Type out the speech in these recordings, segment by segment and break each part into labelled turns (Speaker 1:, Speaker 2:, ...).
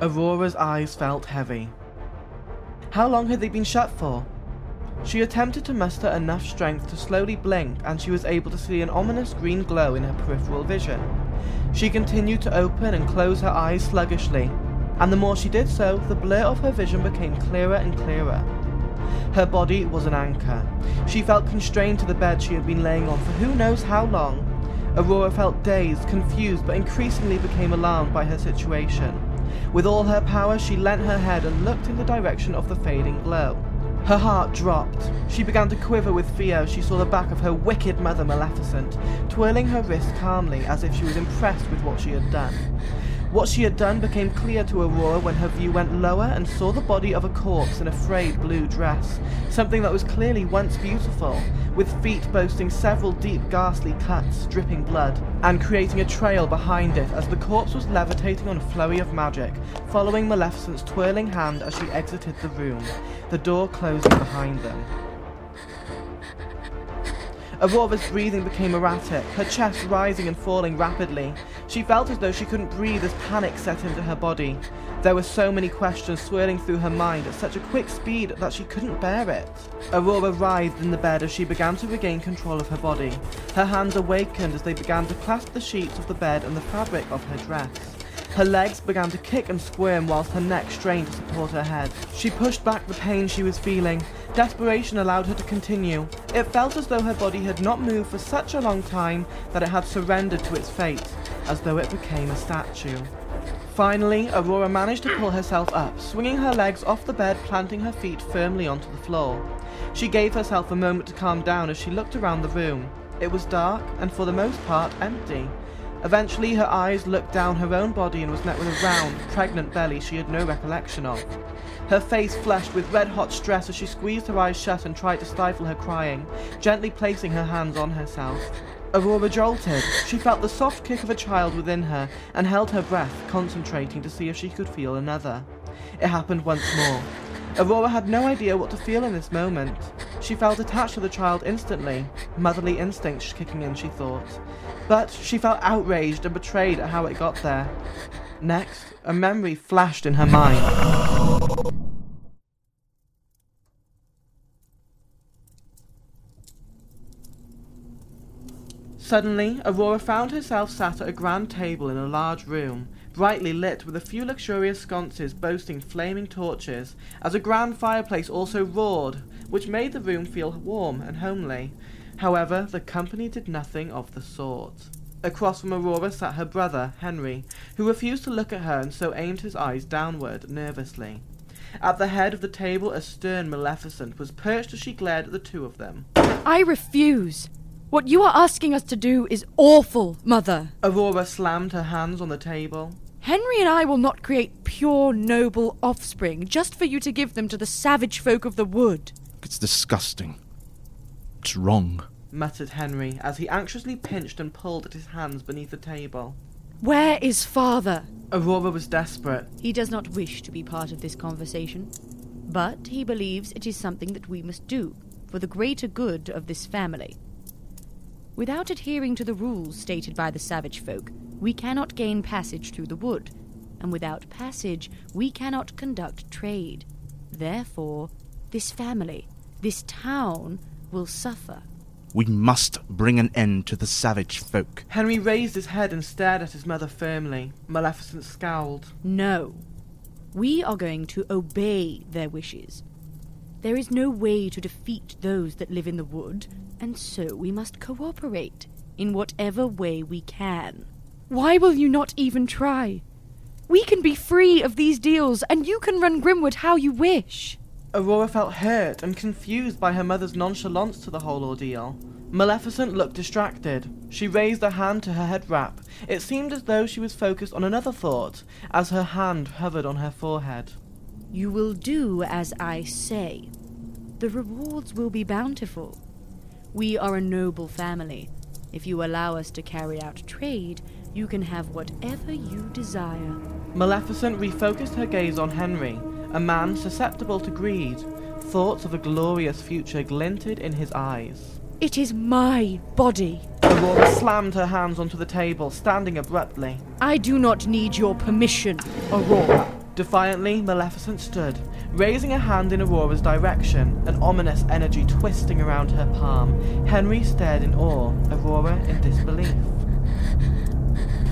Speaker 1: Aurora's eyes felt heavy. How long had they been shut for? She attempted to muster enough strength to slowly blink, and she was able to see an ominous green glow in her peripheral vision. She continued to open and close her eyes sluggishly, and the more she did so, the blur of her vision became clearer and clearer. Her body was an anchor. She felt constrained to the bed she had been laying on for who knows how long. Aurora felt dazed, confused, but increasingly became alarmed by her situation. With all her power, she leant her head and looked in the direction of the fading glow. Her heart dropped. She began to quiver with fear as she saw the back of her wicked mother Maleficent, twirling her wrist calmly as if she was impressed with what she had done. What she had done became clear to Aurora when her view went lower and saw the body of a corpse in a frayed blue dress, something that was clearly once beautiful, with feet boasting several deep ghastly cuts, dripping blood, and creating a trail behind it as the corpse was levitating on a flurry of magic, following Maleficent's twirling hand as she exited the room, the door closing behind them. Aurora's breathing became erratic, her chest rising and falling rapidly. She felt as though she couldn't breathe as panic set into her body. There were so many questions swirling through her mind at such a quick speed that she couldn't bear it. Aurora writhed in the bed as she began to regain control of her body. Her hands awakened as they began to clasp the sheets of the bed and the fabric of her dress. Her legs began to kick and squirm whilst her neck strained to support her head. She pushed back the pain she was feeling. Desperation allowed her to continue. It felt as though her body had not moved for such a long time that it had surrendered to its fate, as though it became a statue. Finally, Aurora managed to pull herself up, swinging her legs off the bed, planting her feet firmly onto the floor. She gave herself a moment to calm down as she looked around the room. It was dark, and for the most part empty. Eventually, her eyes looked down her own body and was met with a round, pregnant belly she had no recollection of. Her face flushed with red hot stress as she squeezed her eyes shut and tried to stifle her crying, gently placing her hands on herself. Aurora jolted. She felt the soft kick of a child within her and held her breath, concentrating to see if she could feel another. It happened once more. Aurora had no idea what to feel in this moment. She felt attached to the child instantly, motherly instincts kicking in, she thought. But she felt outraged and betrayed at how it got there. Next, a memory flashed in her mind. Suddenly, Aurora found herself sat at a grand table in a large room, brightly lit with a few luxurious sconces boasting flaming torches, as a grand fireplace also roared, which made the room feel warm and homely. However, the company did nothing of the sort. Across from Aurora sat her brother, Henry, who refused to look at her and so aimed his eyes downward, nervously. At the head of the table, a stern Maleficent was perched as she glared at the two of them.
Speaker 2: I refuse. What you are asking us to do is awful, Mother.
Speaker 1: Aurora slammed her hands on the table.
Speaker 2: Henry and I will not create pure, noble offspring just for you to give them to the savage folk of the wood.
Speaker 3: It's disgusting. It's wrong.
Speaker 1: muttered Henry as he anxiously pinched and pulled at his hands beneath the table.
Speaker 2: Where is father?
Speaker 1: Aurora was desperate.
Speaker 4: He does not wish to be part of this conversation, but he believes it is something that we must do for the greater good of this family. Without adhering to the rules stated by the savage folk, we cannot gain passage through the wood, and without passage, we cannot conduct trade. Therefore, this family, this town, will suffer.
Speaker 3: We must bring an end to the savage folk.
Speaker 1: Henry raised his head and stared at his mother firmly. Maleficent scowled.
Speaker 4: No. We are going to obey their wishes. There is no way to defeat those that live in the wood, and so we must cooperate in whatever way we can.
Speaker 2: Why will you not even try? We can be free of these deals, and you can run Grimwood how you wish.
Speaker 1: Aurora felt hurt and confused by her mother's nonchalance to the whole ordeal. Maleficent looked distracted. She raised a hand to her head wrap. It seemed as though she was focused on another thought, as her hand hovered on her forehead.
Speaker 4: You will do as I say. The rewards will be bountiful. We are a noble family. If you allow us to carry out trade, you can have whatever you desire.
Speaker 1: Maleficent refocused her gaze on Henry, a man susceptible to greed. Thoughts of a glorious future glinted in his eyes.
Speaker 2: It is my body.
Speaker 1: Aurora slammed her hands onto the table, standing abruptly.
Speaker 2: I do not need your permission, Aurora.
Speaker 1: Defiantly, Maleficent stood, raising a hand in Aurora's direction, an ominous energy twisting around her palm. Henry stared in awe, Aurora in disbelief.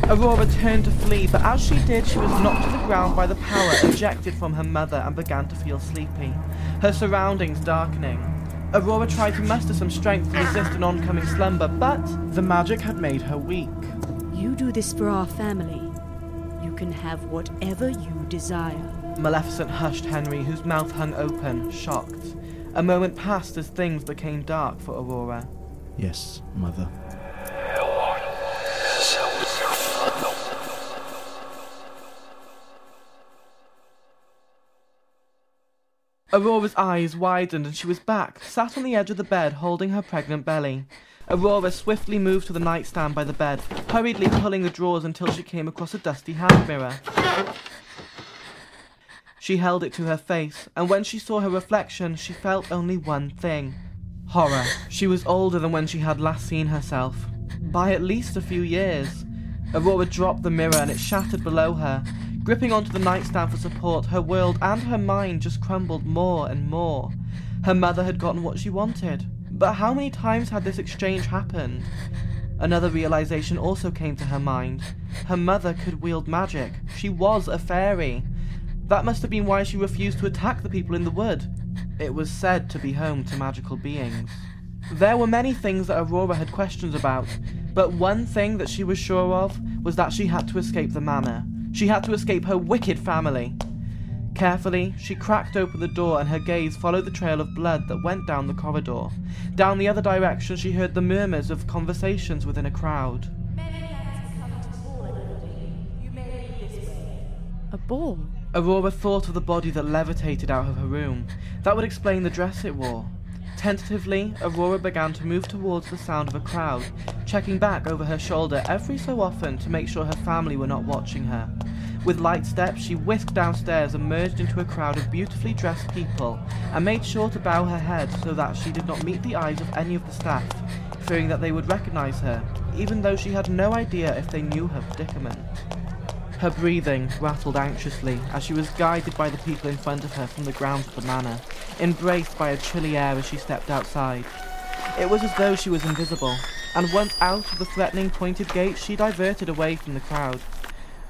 Speaker 1: Aurora turned to flee, but as she did, she was knocked to the ground by the power ejected from her mother and began to feel sleepy, her surroundings darkening. Aurora tried to muster some strength to resist an oncoming slumber, but the magic had made her weak.
Speaker 4: You do this for our family. You can have whatever you desire.
Speaker 1: Maleficent hushed Henry, whose mouth hung open, shocked. A moment passed as things became dark for Aurora.
Speaker 3: Yes, mother.
Speaker 1: Aurora's eyes widened and she was back, sat on the edge of the bed holding her pregnant belly. Aurora swiftly moved to the nightstand by the bed, hurriedly pulling the drawers until she came across a dusty hand mirror. She held it to her face, and when she saw her reflection, she felt only one thing horror. She was older than when she had last seen herself, by at least a few years. Aurora dropped the mirror and it shattered below her. Gripping onto the nightstand for support, her world and her mind just crumbled more and more. Her mother had gotten what she wanted. But how many times had this exchange happened? Another realization also came to her mind. Her mother could wield magic. She was a fairy. That must have been why she refused to attack the people in the wood. It was said to be home to magical beings. There were many things that Aurora had questions about, but one thing that she was sure of was that she had to escape the manor. She had to escape her wicked family. Carefully, she cracked open the door and her gaze followed the trail of blood that went down the corridor. Down the other direction, she heard the murmurs of conversations within a crowd.
Speaker 2: A ball?
Speaker 1: Aurora thought of the body that levitated out of her room. That would explain the dress it wore. Tentatively, Aurora began to move towards the sound of a crowd, checking back over her shoulder every so often to make sure her family were not watching her. With light steps, she whisked downstairs and merged into a crowd of beautifully dressed people, and made sure to bow her head so that she did not meet the eyes of any of the staff, fearing that they would recognize her, even though she had no idea if they knew her predicament. Her breathing rattled anxiously as she was guided by the people in front of her from the grounds of the manor, embraced by a chilly air as she stepped outside. It was as though she was invisible, and once out of the threatening pointed gate, she diverted away from the crowd.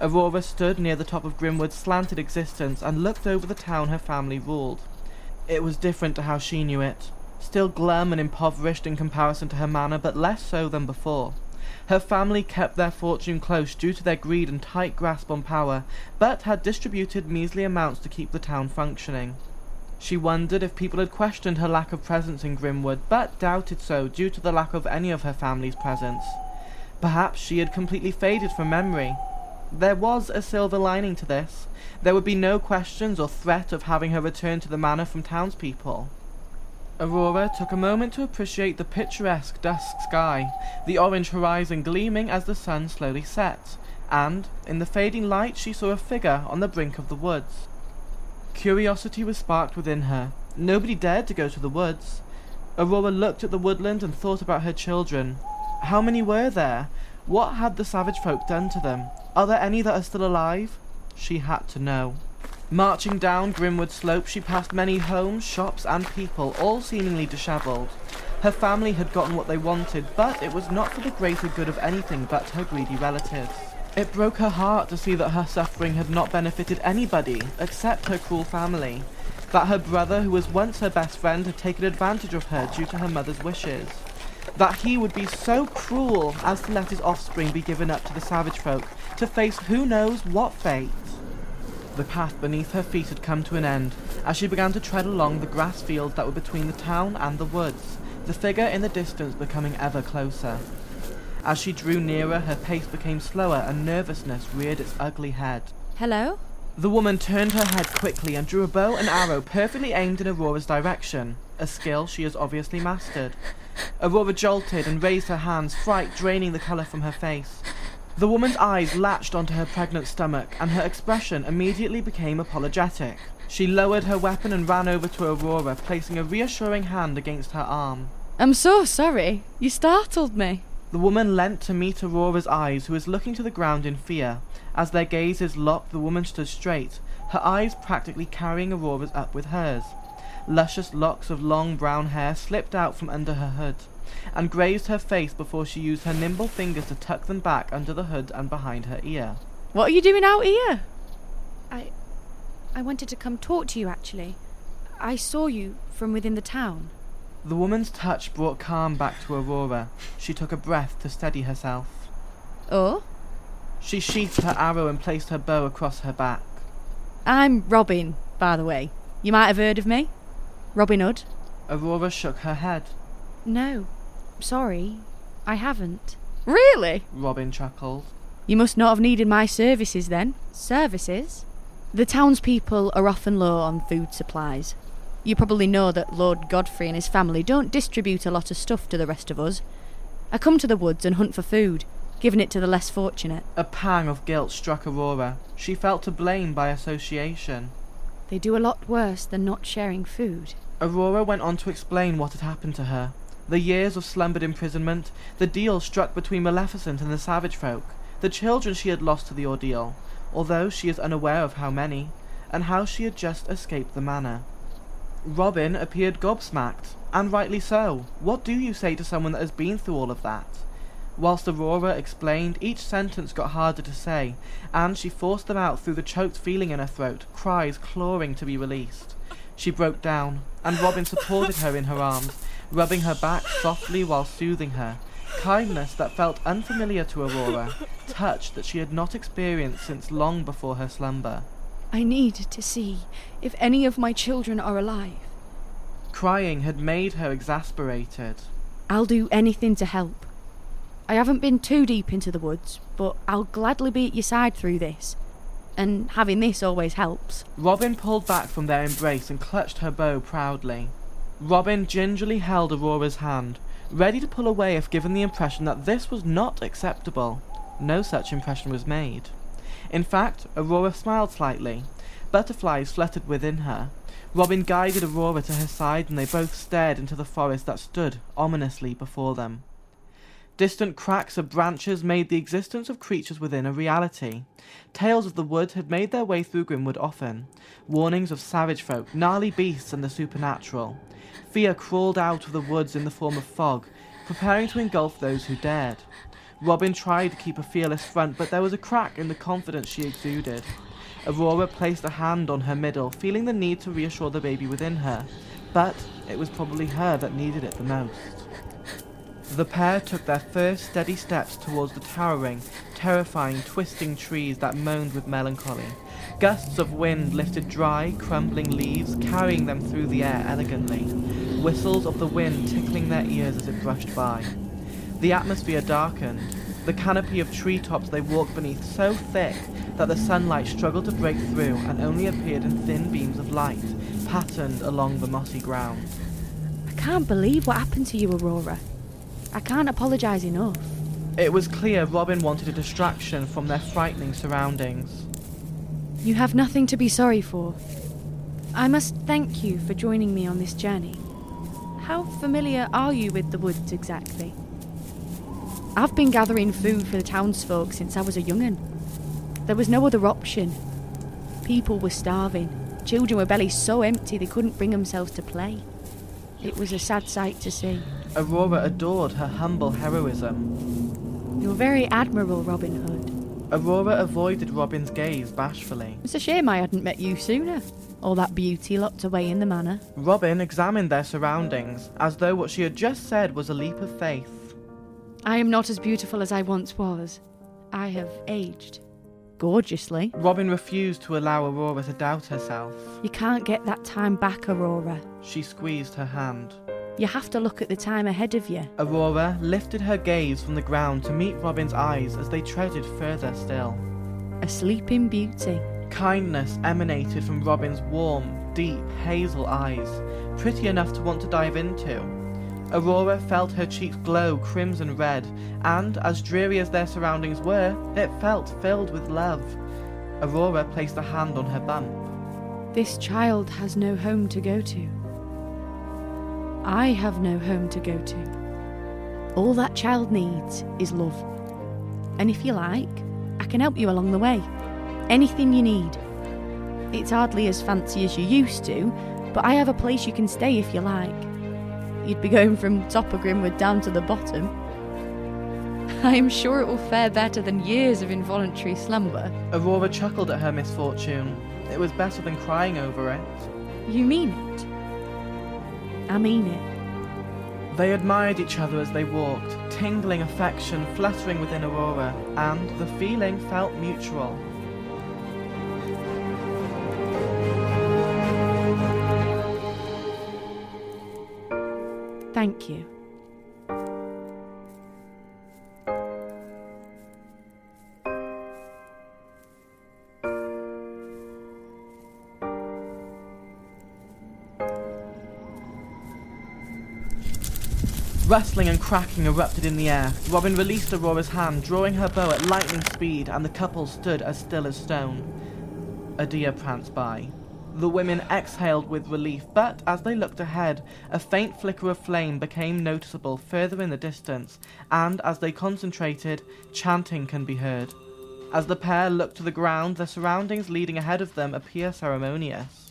Speaker 1: Aurora stood near the top of Grimwood's slanted existence and looked over the town her family ruled. It was different to how she knew it. Still glum and impoverished in comparison to her manor, but less so than before. Her family kept their fortune close due to their greed and tight grasp on power, but had distributed measly amounts to keep the town functioning. She wondered if people had questioned her lack of presence in Grimwood, but doubted so due to the lack of any of her family's presence. Perhaps she had completely faded from memory. There was a silver lining to this. There would be no questions or threat of having her return to the manor from townspeople. Aurora took a moment to appreciate the picturesque dusk sky, the orange horizon gleaming as the sun slowly set, and, in the fading light, she saw a figure on the brink of the woods. Curiosity was sparked within her. Nobody dared to go to the woods. Aurora looked at the woodland and thought about her children. How many were there? What had the savage folk done to them? Are there any that are still alive? She had to know. Marching down Grimwood Slope, she passed many homes, shops, and people, all seemingly dishevelled. Her family had gotten what they wanted, but it was not for the greater good of anything but her greedy relatives. It broke her heart to see that her suffering had not benefited anybody except her cruel family. That her brother, who was once her best friend, had taken advantage of her due to her mother's wishes. That he would be so cruel as to let his offspring be given up to the savage folk to face who knows what fate. The path beneath her feet had come to an end as she began to tread along the grass fields that were between the town and the woods, the figure in the distance becoming ever closer. As she drew nearer, her pace became slower and nervousness reared its ugly head.
Speaker 4: Hello?
Speaker 1: The woman turned her head quickly and drew a bow and arrow perfectly aimed in Aurora's direction, a skill she has obviously mastered. Aurora jolted and raised her hands, fright draining the colour from her face. The woman's eyes latched onto her pregnant stomach, and her expression immediately became apologetic. She lowered her weapon and ran over to Aurora, placing a reassuring hand against her arm.
Speaker 2: I'm so sorry. You startled me.
Speaker 1: The woman leant to meet Aurora's eyes, who was looking to the ground in fear, As their gazes locked, the woman stood straight, her eyes practically carrying Aurora's up with hers. Luscious locks of long brown hair slipped out from under her hood and grazed her face before she used her nimble fingers to tuck them back under the hood and behind her ear.
Speaker 4: What are you doing out here?
Speaker 2: I. I wanted to come talk to you, actually. I saw you from within the town.
Speaker 1: The woman's touch brought calm back to Aurora. She took a breath to steady herself.
Speaker 4: Oh?
Speaker 1: She sheathed her arrow and placed her bow across her back.
Speaker 4: I'm Robin, by the way. You might have heard of me. Robin Hood.
Speaker 1: Aurora shook her head.
Speaker 2: No, sorry, I haven't.
Speaker 4: Really?
Speaker 1: Robin chuckled.
Speaker 4: You must not have needed my services then.
Speaker 2: Services?
Speaker 4: The townspeople are often low on food supplies. You probably know that Lord Godfrey and his family don't distribute a lot of stuff to the rest of us. I come to the woods and hunt for food, giving it to the less fortunate.
Speaker 1: A pang of guilt struck Aurora. She felt to blame by association.
Speaker 2: They do a lot worse than not sharing food.
Speaker 1: Aurora went on to explain what had happened to her. The years of slumbered imprisonment, the deal struck between Maleficent and the savage folk, the children she had lost to the ordeal, although she is unaware of how many, and how she had just escaped the manor. Robin appeared gobsmacked, and rightly so. What do you say to someone that has been through all of that? Whilst Aurora explained, each sentence got harder to say, and she forced them out through the choked feeling in her throat, cries clawing to be released. She broke down, and Robin supported her in her arms, rubbing her back softly while soothing her. Kindness that felt unfamiliar to Aurora, touch that she had not experienced since long before her slumber.
Speaker 2: I need to see if any of my children are alive.
Speaker 1: Crying had made her exasperated.
Speaker 4: I'll do anything to help. I haven't been too deep into the woods, but I'll gladly be at your side through this. And having this always helps.
Speaker 1: Robin pulled back from their embrace and clutched her bow proudly. Robin gingerly held Aurora's hand, ready to pull away if given the impression that this was not acceptable. No such impression was made. In fact, Aurora smiled slightly. Butterflies fluttered within her. Robin guided Aurora to her side and they both stared into the forest that stood ominously before them. Distant cracks of branches made the existence of creatures within a reality. Tales of the wood had made their way through Grimwood often. Warnings of savage folk, gnarly beasts, and the supernatural. Fear crawled out of the woods in the form of fog, preparing to engulf those who dared. Robin tried to keep a fearless front, but there was a crack in the confidence she exuded. Aurora placed a hand on her middle, feeling the need to reassure the baby within her, but it was probably her that needed it the most. The pair took their first steady steps towards the towering, terrifying, twisting trees that moaned with melancholy. Gusts of wind lifted dry, crumbling leaves, carrying them through the air elegantly, whistles of the wind tickling their ears as it brushed by. The atmosphere darkened, the canopy of treetops they walked beneath so thick that the sunlight struggled to break through and only appeared in thin beams of light, patterned along the mossy ground.
Speaker 2: I can't believe what happened to you, Aurora. I can't apologise enough.
Speaker 1: It was clear Robin wanted a distraction from their frightening surroundings.
Speaker 2: You have nothing to be sorry for. I must thank you for joining me on this journey. How familiar are you with the woods exactly?
Speaker 4: I've been gathering food for the townsfolk since I was a young'un. There was no other option. People were starving. Children were bellies so empty they couldn't bring themselves to play. It was a sad sight to see.
Speaker 1: Aurora adored her humble heroism.
Speaker 2: You're very admirable, Robin Hood.
Speaker 1: Aurora avoided Robin's gaze bashfully.
Speaker 4: It's a shame I hadn't met you sooner. All that beauty locked away in the manor.
Speaker 1: Robin examined their surroundings, as though what she had just said was a leap of faith.
Speaker 2: I am not as beautiful as I once was. I have aged.
Speaker 4: Gorgeously.
Speaker 1: Robin refused to allow Aurora to doubt herself.
Speaker 2: You can't get that time back, Aurora.
Speaker 1: She squeezed her hand.
Speaker 4: You have to look at the time ahead of you.
Speaker 1: Aurora lifted her gaze from the ground to meet Robin's eyes as they treaded further still.
Speaker 4: A sleeping beauty.
Speaker 1: Kindness emanated from Robin's warm, deep, hazel eyes, pretty enough to want to dive into. Aurora felt her cheeks glow crimson red, and, as dreary as their surroundings were, it felt filled with love. Aurora placed a hand on her bump.
Speaker 2: This child has no home to go to. I have no home to go to.
Speaker 4: All that child needs is love. And if you like, I
Speaker 2: can help you along the way. Anything you need. It's hardly as fancy as you used to, but I have a place you can stay if you like. You'd be going from top of Grimwood down to the bottom. I am sure it will fare better than years of involuntary slumber.
Speaker 1: Aurora chuckled at her misfortune. It was better than crying over it.
Speaker 2: You mean it? I mean it.
Speaker 1: They admired each other as they walked, tingling affection fluttering within Aurora, and the feeling felt mutual.
Speaker 2: Thank you.
Speaker 1: Rustling and cracking erupted in the air. Robin released Aurora's hand, drawing her bow at lightning speed, and the couple stood as still as stone. A deer pranced by. The women exhaled with relief, but as they looked ahead, a faint flicker of flame became noticeable further in the distance, and as they concentrated, chanting can be heard. As the pair looked to the ground, the surroundings leading ahead of them appear ceremonious.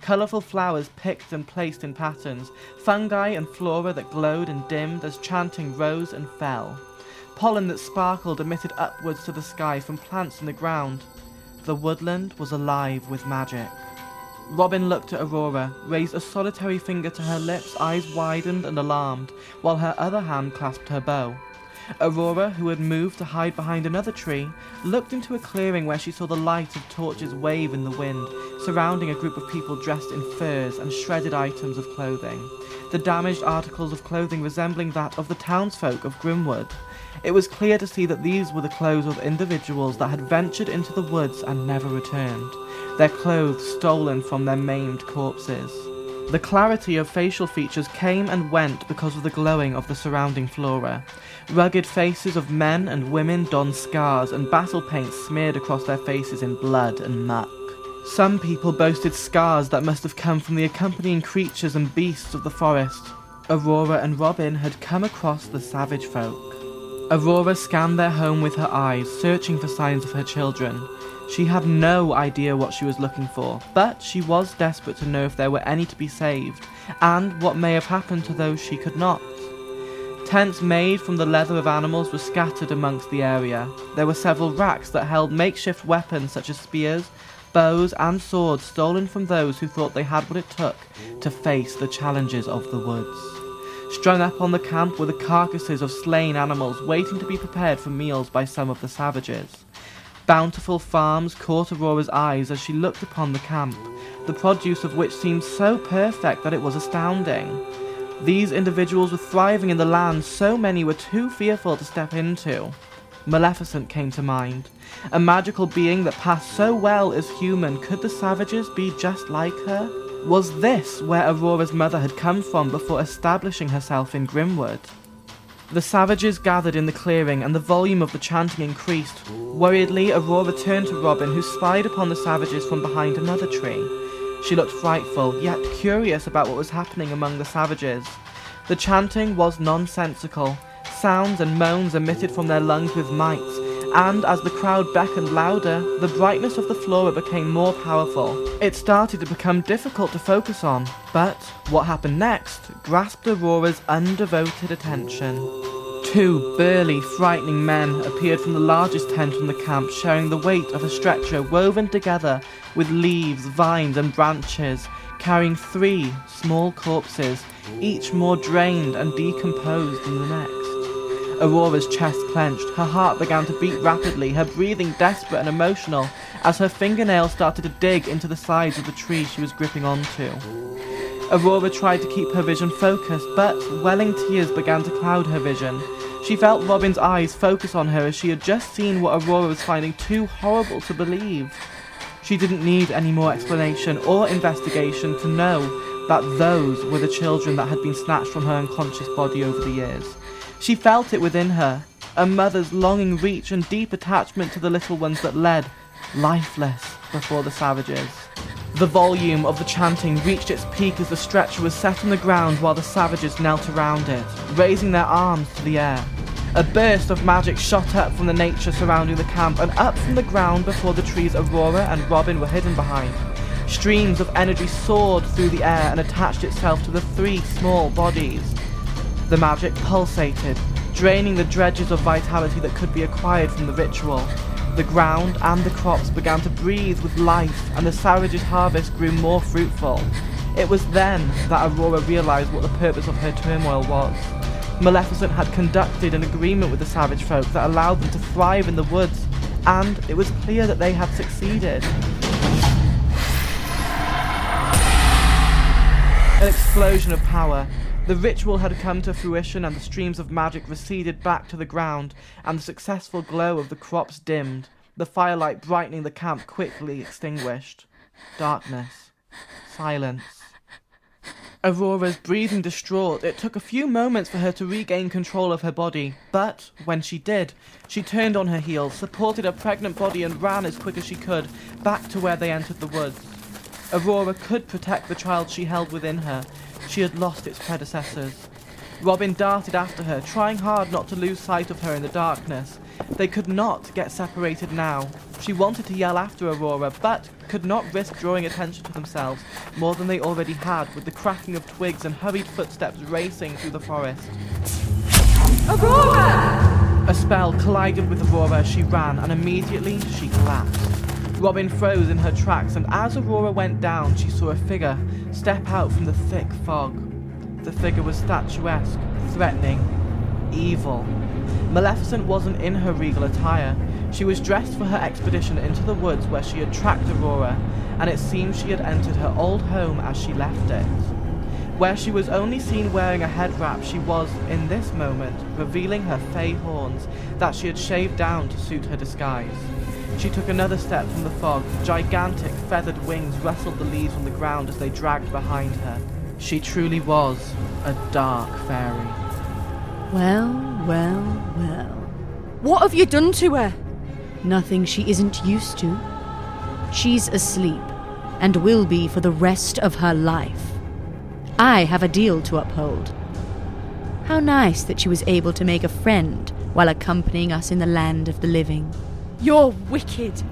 Speaker 1: Colourful flowers picked and placed in patterns, fungi and flora that glowed and dimmed as chanting rose and fell, pollen that sparkled emitted upwards to the sky from plants in the ground. The woodland was alive with magic. Robin looked at Aurora, raised a solitary finger to her lips, eyes widened and alarmed, while her other hand clasped her bow. Aurora, who had moved to hide behind another tree, looked into a clearing where she saw the light of torches wave in the wind, surrounding a group of people dressed in furs and shredded items of clothing, the damaged articles of clothing resembling that of the townsfolk of Grimwood. It was clear to see that these were the clothes of individuals that had ventured into the woods and never returned, their clothes stolen from their maimed corpses. The clarity of facial features came and went because of the glowing of the surrounding flora. Rugged faces of men and women donned scars and battle paint smeared across their faces in blood and muck. Some people boasted scars that must have come from the accompanying creatures and beasts of the forest. Aurora and Robin had come across the savage folk. Aurora scanned their home with her eyes, searching for signs of her children. She had no idea what she was looking for, but she was desperate to know if there were any to be saved, and what may have happened to those she could not. Tents made from the leather of animals were scattered amongst the area. There were several racks that held makeshift weapons such as spears, bows, and swords stolen from those who thought they had what it took to face the challenges of the woods. Strung up on the camp were the carcasses of slain animals waiting to be prepared for meals by some of the savages. Bountiful farms caught Aurora's eyes as she looked upon the camp, the produce of which seemed so perfect that it was astounding. These individuals were thriving in the land so many were too fearful to step into. Maleficent came to mind. A magical being that passed so well as human, could the savages be just like her? Was this where Aurora's mother had come from before establishing herself in Grimwood? The savages gathered in the clearing, and the volume of the chanting increased. Worriedly, Aurora turned to Robin, who spied upon the savages from behind another tree. She looked frightful, yet curious about what was happening among the savages. The chanting was nonsensical, sounds and moans emitted from their lungs with might, and as the crowd beckoned louder, the brightness of the flora became more powerful. It started to become difficult to focus on, but what happened next grasped Aurora's undevoted attention. Two burly, frightening men appeared from the largest tent in the camp, sharing the weight of a stretcher woven together with leaves, vines, and branches, carrying three small corpses, each more drained and decomposed than the next. Aurora's chest clenched, her heart began to beat rapidly, her breathing desperate and emotional, as her fingernails started to dig into the sides of the tree she was gripping onto. Aurora tried to keep her vision focused, but welling tears began to cloud her vision. She felt Robin's eyes focus on her as she had just seen what Aurora was finding too horrible to believe. She didn't need any more explanation or investigation to know that those were the children that had been snatched from her unconscious body over the years. She felt it within her, a mother's longing reach and deep attachment to the little ones that led, lifeless, before the savages. The volume of the chanting reached its peak as the stretcher was set on the ground while the savages knelt around it, raising their arms to the air. A burst of magic shot up from the nature surrounding the camp and up from the ground before the trees Aurora and Robin were hidden behind. Streams of energy soared through the air and attached itself to the three small bodies. The magic pulsated, draining the dredges of vitality that could be acquired from the ritual. The ground and the crops began to breathe with life, and the savage's harvest grew more fruitful. It was then that Aurora realized what the purpose of her turmoil was. Maleficent had conducted an agreement with the savage folk that allowed them to thrive in the woods, and it was clear that they had succeeded. An explosion of power. The ritual had come to fruition and the streams of magic receded back to the ground, and the successful glow of the crops dimmed, the firelight brightening the camp quickly extinguished. Darkness. Silence. Aurora's breathing distraught, it took a few moments for her to regain control of her body, but when she did, she turned on her heels, supported her pregnant body, and ran as quick as she could back to where they entered the woods. Aurora could protect the child she held within her. She had lost its predecessors. Robin darted after her, trying hard not to lose sight of her in the darkness. They could not get separated now. She wanted to yell after Aurora, but could not risk drawing attention to themselves more than they already had with the cracking of twigs and hurried footsteps racing through the forest.
Speaker 2: Aurora!
Speaker 1: A spell collided with Aurora as she ran, and immediately she collapsed. Robin froze in her tracks, and as Aurora went down, she saw a figure step out from the thick fog. The figure was statuesque, threatening, evil. Maleficent wasn't in her regal attire. She was dressed for her expedition into the woods where she had tracked Aurora, and it seemed she had entered her old home as she left it. Where she was only seen wearing a head wrap, she was, in this moment, revealing her fey horns that she had shaved down to suit her disguise. She took another step from the fog. Gigantic feathered wings rustled the leaves on the ground as they dragged behind her. She truly was a dark fairy.
Speaker 2: Well, well, well. What have you done to her? Nothing she isn't used to. She's asleep, and will be for the rest of her life. I have a deal to uphold. How nice that she was able to make a friend while accompanying us in the land of the living.
Speaker 5: You're wicked.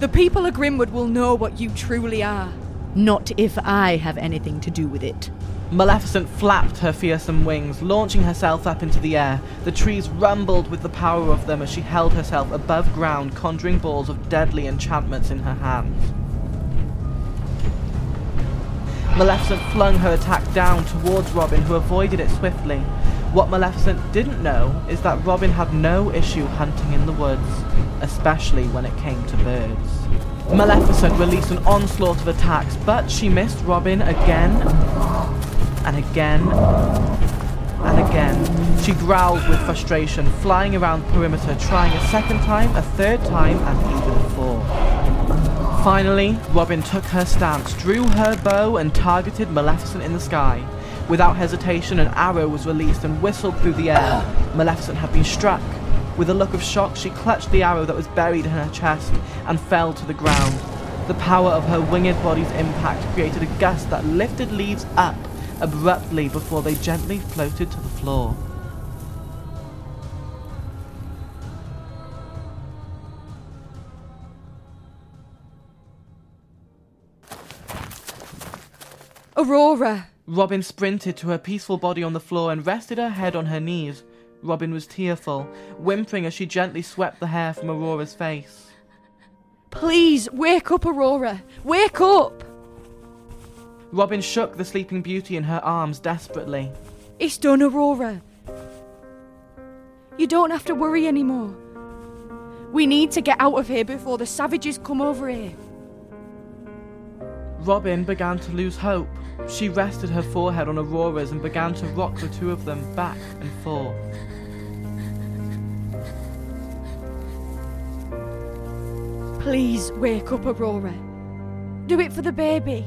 Speaker 5: The people of Grimwood will know what you truly are.
Speaker 2: Not if I have anything to do with it.
Speaker 1: Maleficent flapped her fearsome wings, launching herself up into the air. The trees rumbled with the power of them as she held herself above ground, conjuring balls of deadly enchantments in her hands. Maleficent flung her attack down towards Robin, who avoided it swiftly. What Maleficent didn't know is that Robin had no issue hunting in the woods, especially when it came to birds. Maleficent released an onslaught of attacks, but she missed Robin again and again and again. She growled with frustration, flying around perimeter, trying a second time, a third time, and even a fourth. Finally, Robin took her stance, drew her bow, and targeted Maleficent in the sky. Without hesitation, an arrow was released and whistled through the air. Maleficent had been struck. With a look of shock, she clutched the arrow that was buried in her chest and fell to the ground. The power of her winged body's impact created a gust that lifted leaves up abruptly before they gently floated to the floor.
Speaker 5: Aurora!
Speaker 1: Robin sprinted to her peaceful body on the floor and rested her head on her knees. Robin was tearful, whimpering as she gently swept the hair from Aurora's face.
Speaker 5: Please, wake up, Aurora! Wake up!
Speaker 1: Robin shook the sleeping beauty in her arms desperately.
Speaker 5: It's done, Aurora. You don't have to worry anymore. We need to get out of here before the savages come over here.
Speaker 1: Robin began to lose hope. She rested her forehead on Aurora's and began to rock the two of them back and forth.
Speaker 5: Please wake up, Aurora. Do it for the baby.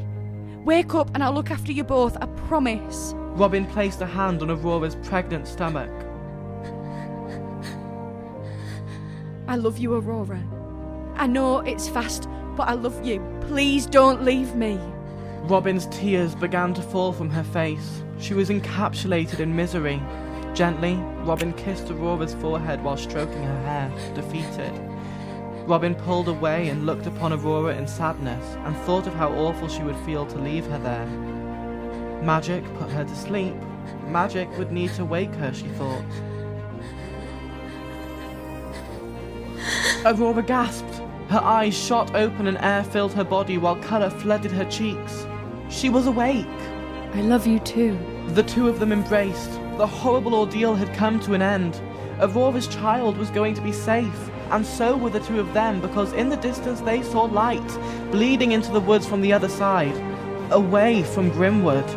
Speaker 5: Wake up and I'll look after you both, I promise.
Speaker 1: Robin placed a hand on Aurora's pregnant stomach.
Speaker 5: I love you, Aurora. I know it's fast, but I love you. Please don't leave me.
Speaker 1: Robin's tears began to fall from her face. She was encapsulated in misery. Gently, Robin kissed Aurora's forehead while stroking her hair, defeated. Robin pulled away and looked upon Aurora in sadness and thought of how awful she would feel to leave her there. Magic put her to sleep. Magic would need to wake her, she thought. Aurora gasped. Her eyes shot open and air filled her body while colour flooded her cheeks. She was awake.
Speaker 2: I love you too.
Speaker 1: The two of them embraced. The horrible ordeal had come to an end. Aurora's child was going to be safe, and so were the two of them because in the distance they saw light bleeding into the woods from the other side, away from Grimwood.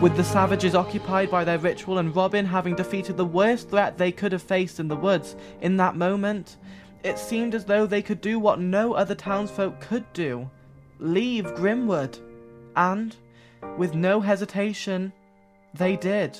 Speaker 1: With the savages occupied by their ritual and Robin having defeated the worst threat they could have faced in the woods in that moment, it seemed as though they could do what no other townsfolk could do leave Grimwood. And, with no hesitation, they did.